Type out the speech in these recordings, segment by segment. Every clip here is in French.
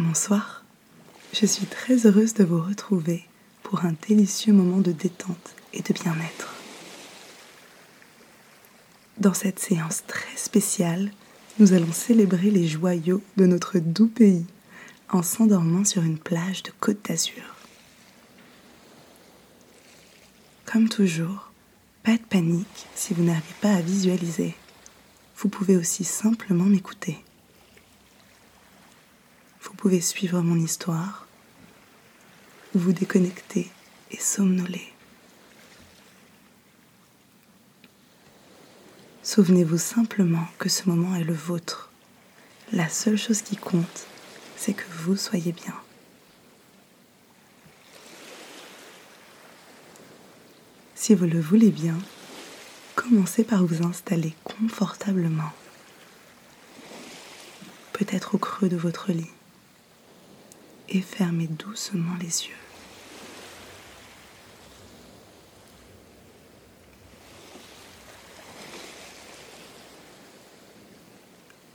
Bonsoir, je suis très heureuse de vous retrouver pour un délicieux moment de détente et de bien-être. Dans cette séance très spéciale, nous allons célébrer les joyaux de notre doux pays en s'endormant sur une plage de Côte d'Azur. Comme toujours, pas de panique si vous n'arrivez pas à visualiser. Vous pouvez aussi simplement m'écouter. Vous pouvez suivre mon histoire, vous déconnecter et somnoler. Souvenez-vous simplement que ce moment est le vôtre. La seule chose qui compte, c'est que vous soyez bien. Si vous le voulez bien, commencez par vous installer confortablement, peut-être au creux de votre lit, et fermez doucement les yeux.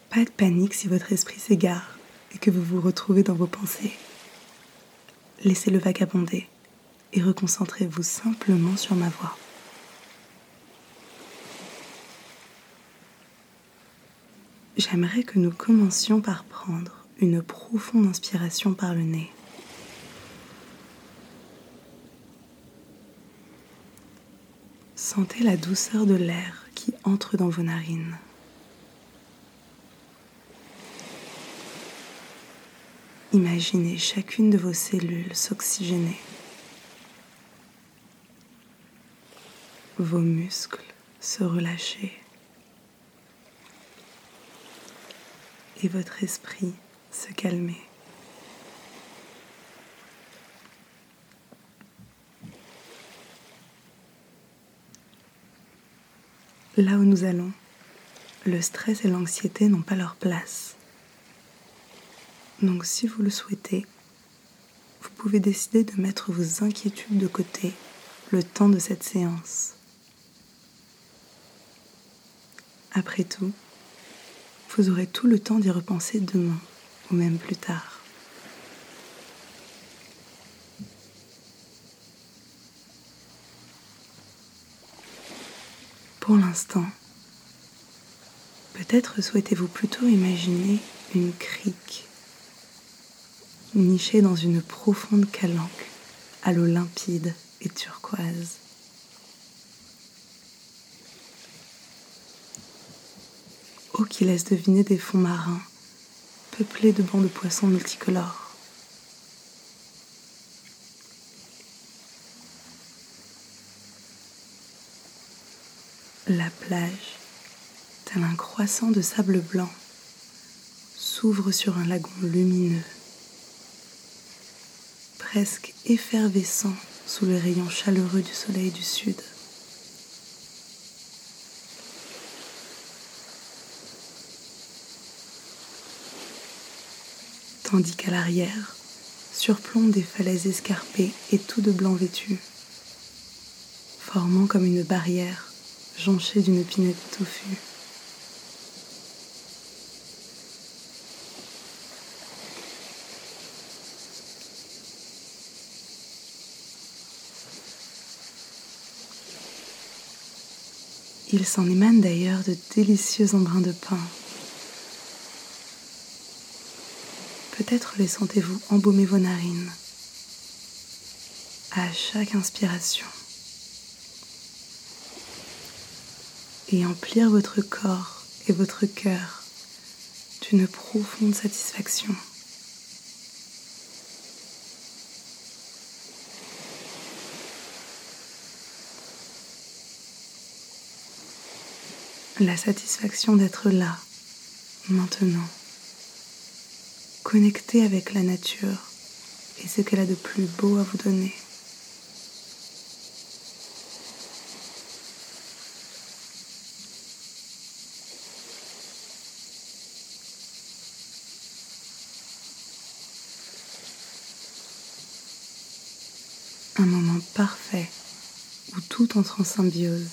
Pas de panique si votre esprit s'égare et que vous vous retrouvez dans vos pensées. Laissez-le vagabonder et reconcentrez-vous simplement sur ma voix. J'aimerais que nous commencions par prendre une profonde inspiration par le nez. Sentez la douceur de l'air qui entre dans vos narines. Imaginez chacune de vos cellules s'oxygéner. Vos muscles se relâcher. Et votre esprit se calmer. Là où nous allons, le stress et l'anxiété n'ont pas leur place. Donc si vous le souhaitez, vous pouvez décider de mettre vos inquiétudes de côté le temps de cette séance. Après tout, vous aurez tout le temps d'y repenser demain même plus tard. Pour l'instant, peut-être souhaitez-vous plutôt imaginer une crique nichée dans une profonde calanque à l'eau limpide et turquoise. Eau qui laisse deviner des fonds marins peuplés de bancs de poissons multicolores. La plage, tel un croissant de sable blanc, s'ouvre sur un lagon lumineux presque effervescent sous les rayons chaleureux du soleil du sud. Tandis qu'à l'arrière surplombent des falaises escarpées et tout de blanc vêtues, formant comme une barrière jonchée d'une pinette touffue. Il s'en émane d'ailleurs de délicieux embruns de pain. Peut-être les sentez-vous embaumer vos narines. À chaque inspiration. Et emplir votre corps et votre cœur d'une profonde satisfaction. la satisfaction d'être là, maintenant, connecté avec la nature et ce qu'elle a de plus beau à vous donner. Un moment parfait où tout entre en symbiose.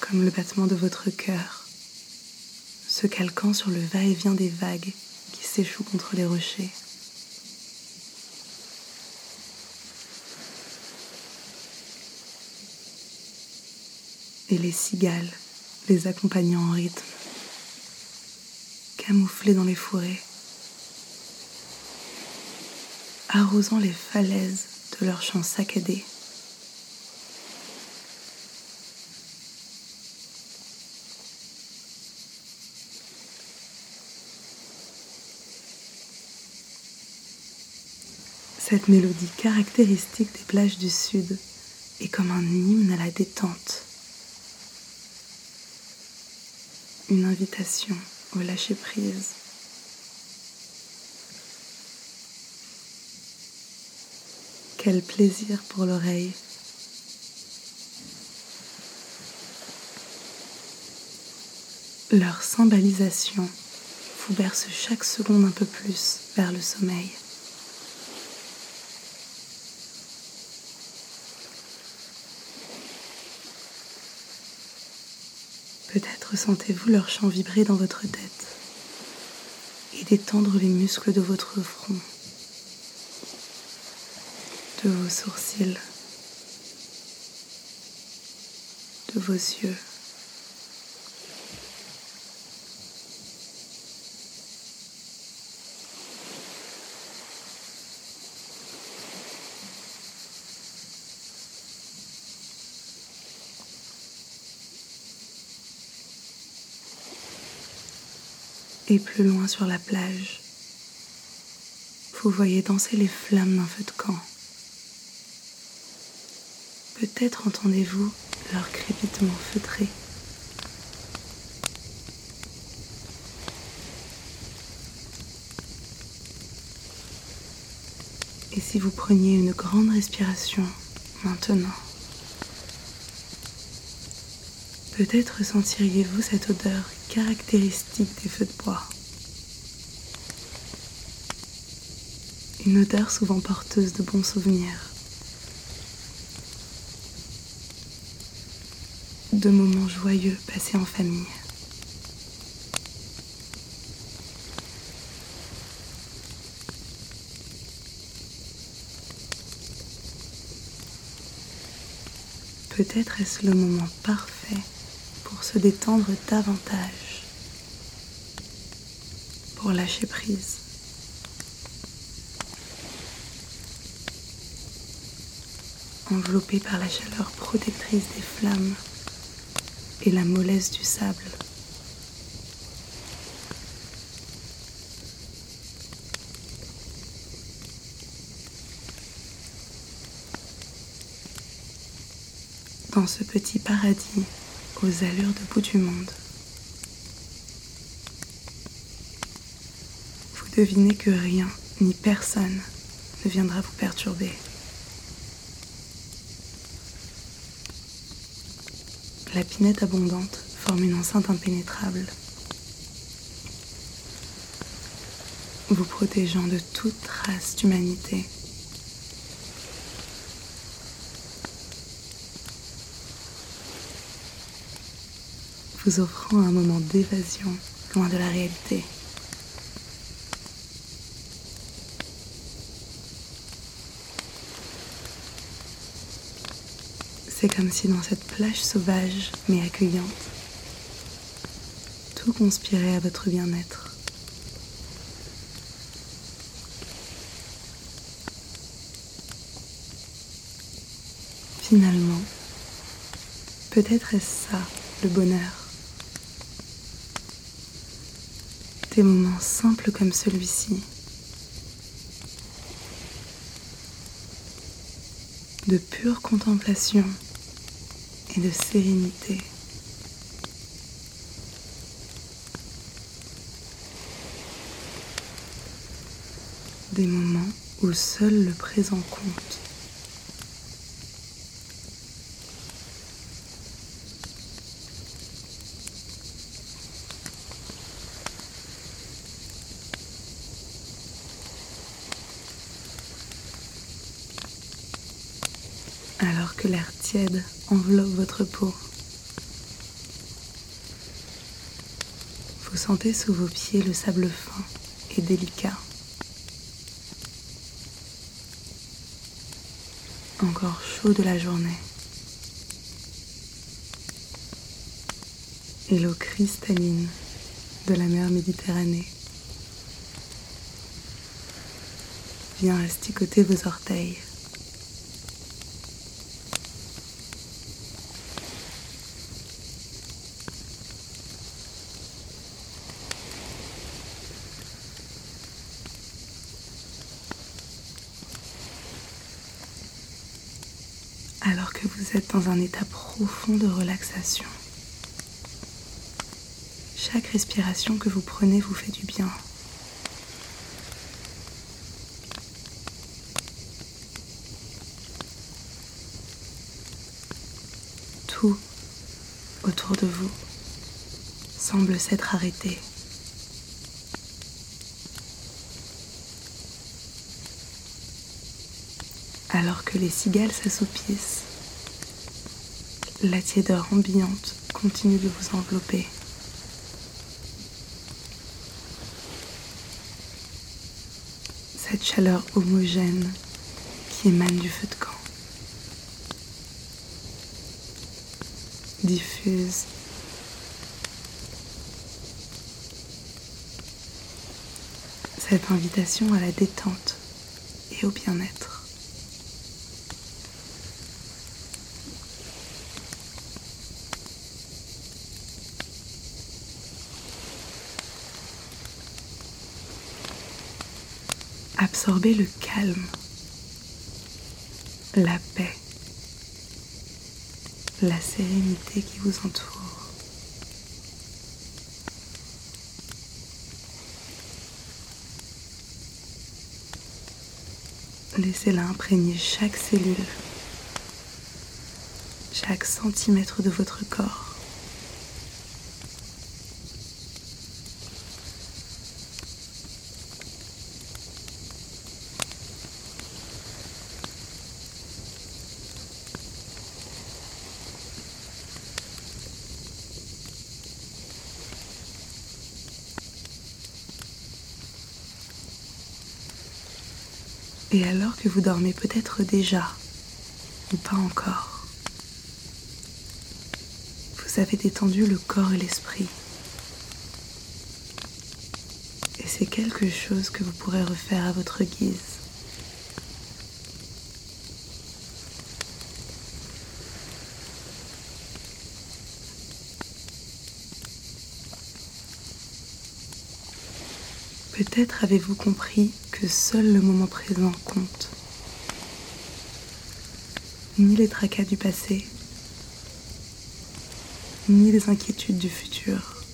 comme le battement de votre cœur, se calquant sur le va-et-vient des vagues qui s'échouent contre les rochers. Et les cigales les accompagnant en rythme, camouflés dans les fourrés, arrosant les falaises de leurs chants saccadés. Cette mélodie caractéristique des plages du Sud est comme un hymne à la détente, une invitation au lâcher-prise. Quel plaisir pour l'oreille. Leur symbalisation vous berce chaque seconde un peu plus vers le sommeil. Peut-être sentez-vous leur chant vibrer dans votre tête et détendre les muscles de votre front, de vos sourcils, de vos yeux? Plus loin sur la plage, vous voyez danser les flammes d'un feu de camp. Peut-être entendez-vous leur crépitement feutré. Et si vous preniez une grande respiration maintenant, peut-être sentiriez-vous cette odeur caractéristique des feux de bois. Une odeur souvent porteuse de bons souvenirs. De moments joyeux passés en famille. Peut-être est-ce le moment parfait se détendre davantage, pour lâcher prise. Enveloppé par la chaleur protectrice des flammes et la mollesse du sable. Dans ce petit paradis aux allures de bout du monde. Vous devinez que rien ni personne ne viendra vous perturber. La pinette abondante forme une enceinte impénétrable, vous protégeant de toute trace d'humanité. Vous offrant un moment d'évasion loin de la réalité. C'est comme si dans cette plage sauvage mais accueillante, tout conspirait à votre bien-être. Finalement, peut-être est-ce ça le bonheur. Des moments simples comme celui-ci. De pure contemplation et de sérénité. Des moments où seul le présent compte. alors que l'air tiède Vous sentez sous vos pieds le sable fin et délicat. Encore chaud de la journée. Et l'eau cristalline de la mer Méditerranée vient asticoter vos orteils. alors que vous êtes dans un état profond de relaxation. Chaque respiration que vous prenez vous fait du bien. Tout autour de vous semble s'être arrêté. alors que les cigales s'assoupissent. La tiédeur ambiante continue de vous envelopper. Cette chaleur homogène qui émane du feu de camp. Diffuse. Cette invitation à la détente et au bien-être. Absorbez le calme, la paix, la sérénité qui vous entoure. Laissez-la imprégner chaque cellule, chaque centimètre de votre corps. Et alors que vous dormez peut-être déjà, ou pas encore, vous avez détendu le corps et l'esprit. Et c'est quelque chose que vous pourrez refaire à votre guise. Peut-être avez-vous compris que seul le moment présent compte. Ni les tracas du passé, ni les inquiétudes du futur.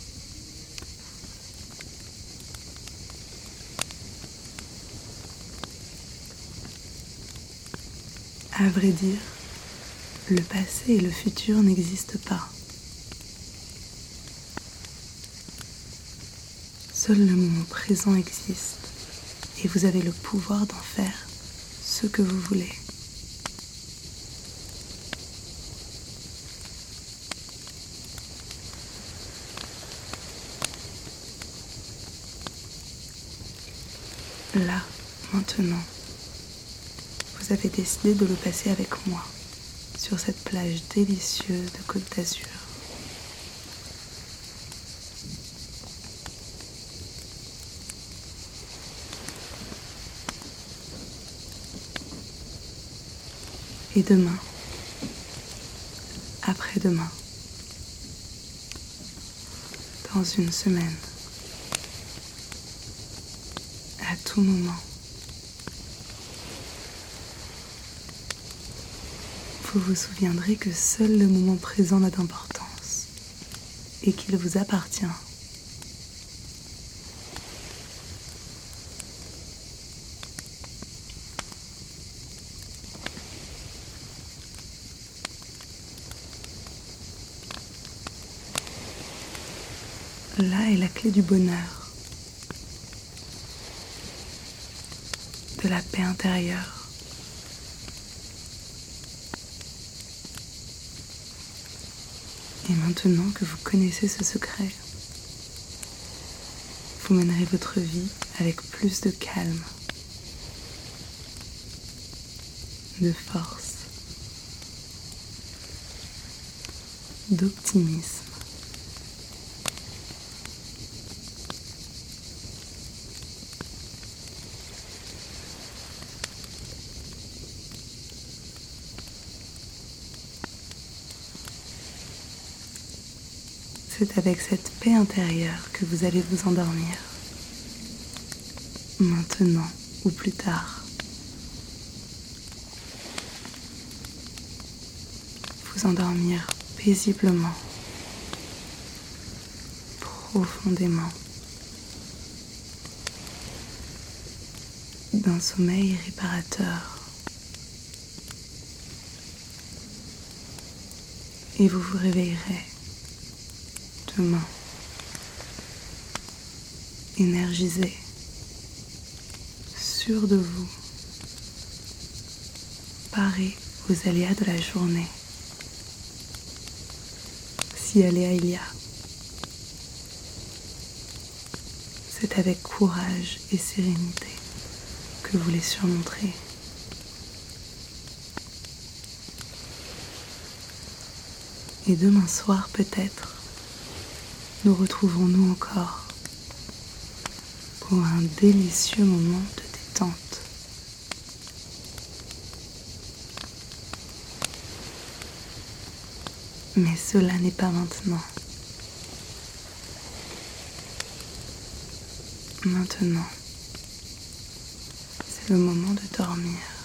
À vrai dire, le passé et le futur n'existent pas. Seul le moment présent existe et vous avez le pouvoir d'en faire ce que vous voulez. Là, maintenant, vous avez décidé de le passer avec moi sur cette plage délicieuse de Côte d'Azur. Et demain, après-demain, dans une semaine, à tout moment, vous vous souviendrez que seul le moment présent n'a d'importance et qu'il vous appartient. Là est la clé du bonheur, de la paix intérieure. Et maintenant que vous connaissez ce secret, vous mènerez votre vie avec plus de calme, de force, d'optimisme. C'est avec cette paix intérieure que vous allez vous endormir. Maintenant ou plus tard. Vous endormir paisiblement, profondément, d'un sommeil réparateur. Et vous vous réveillerez demain, énergisé, sûr de vous, paré aux aléas de la journée. Si aléas il y a, c'est avec courage et sérénité que vous les surmonterez. Et demain soir peut-être, nous retrouvons-nous encore pour un délicieux moment de détente. Mais cela n'est pas maintenant. Maintenant, c'est le moment de dormir.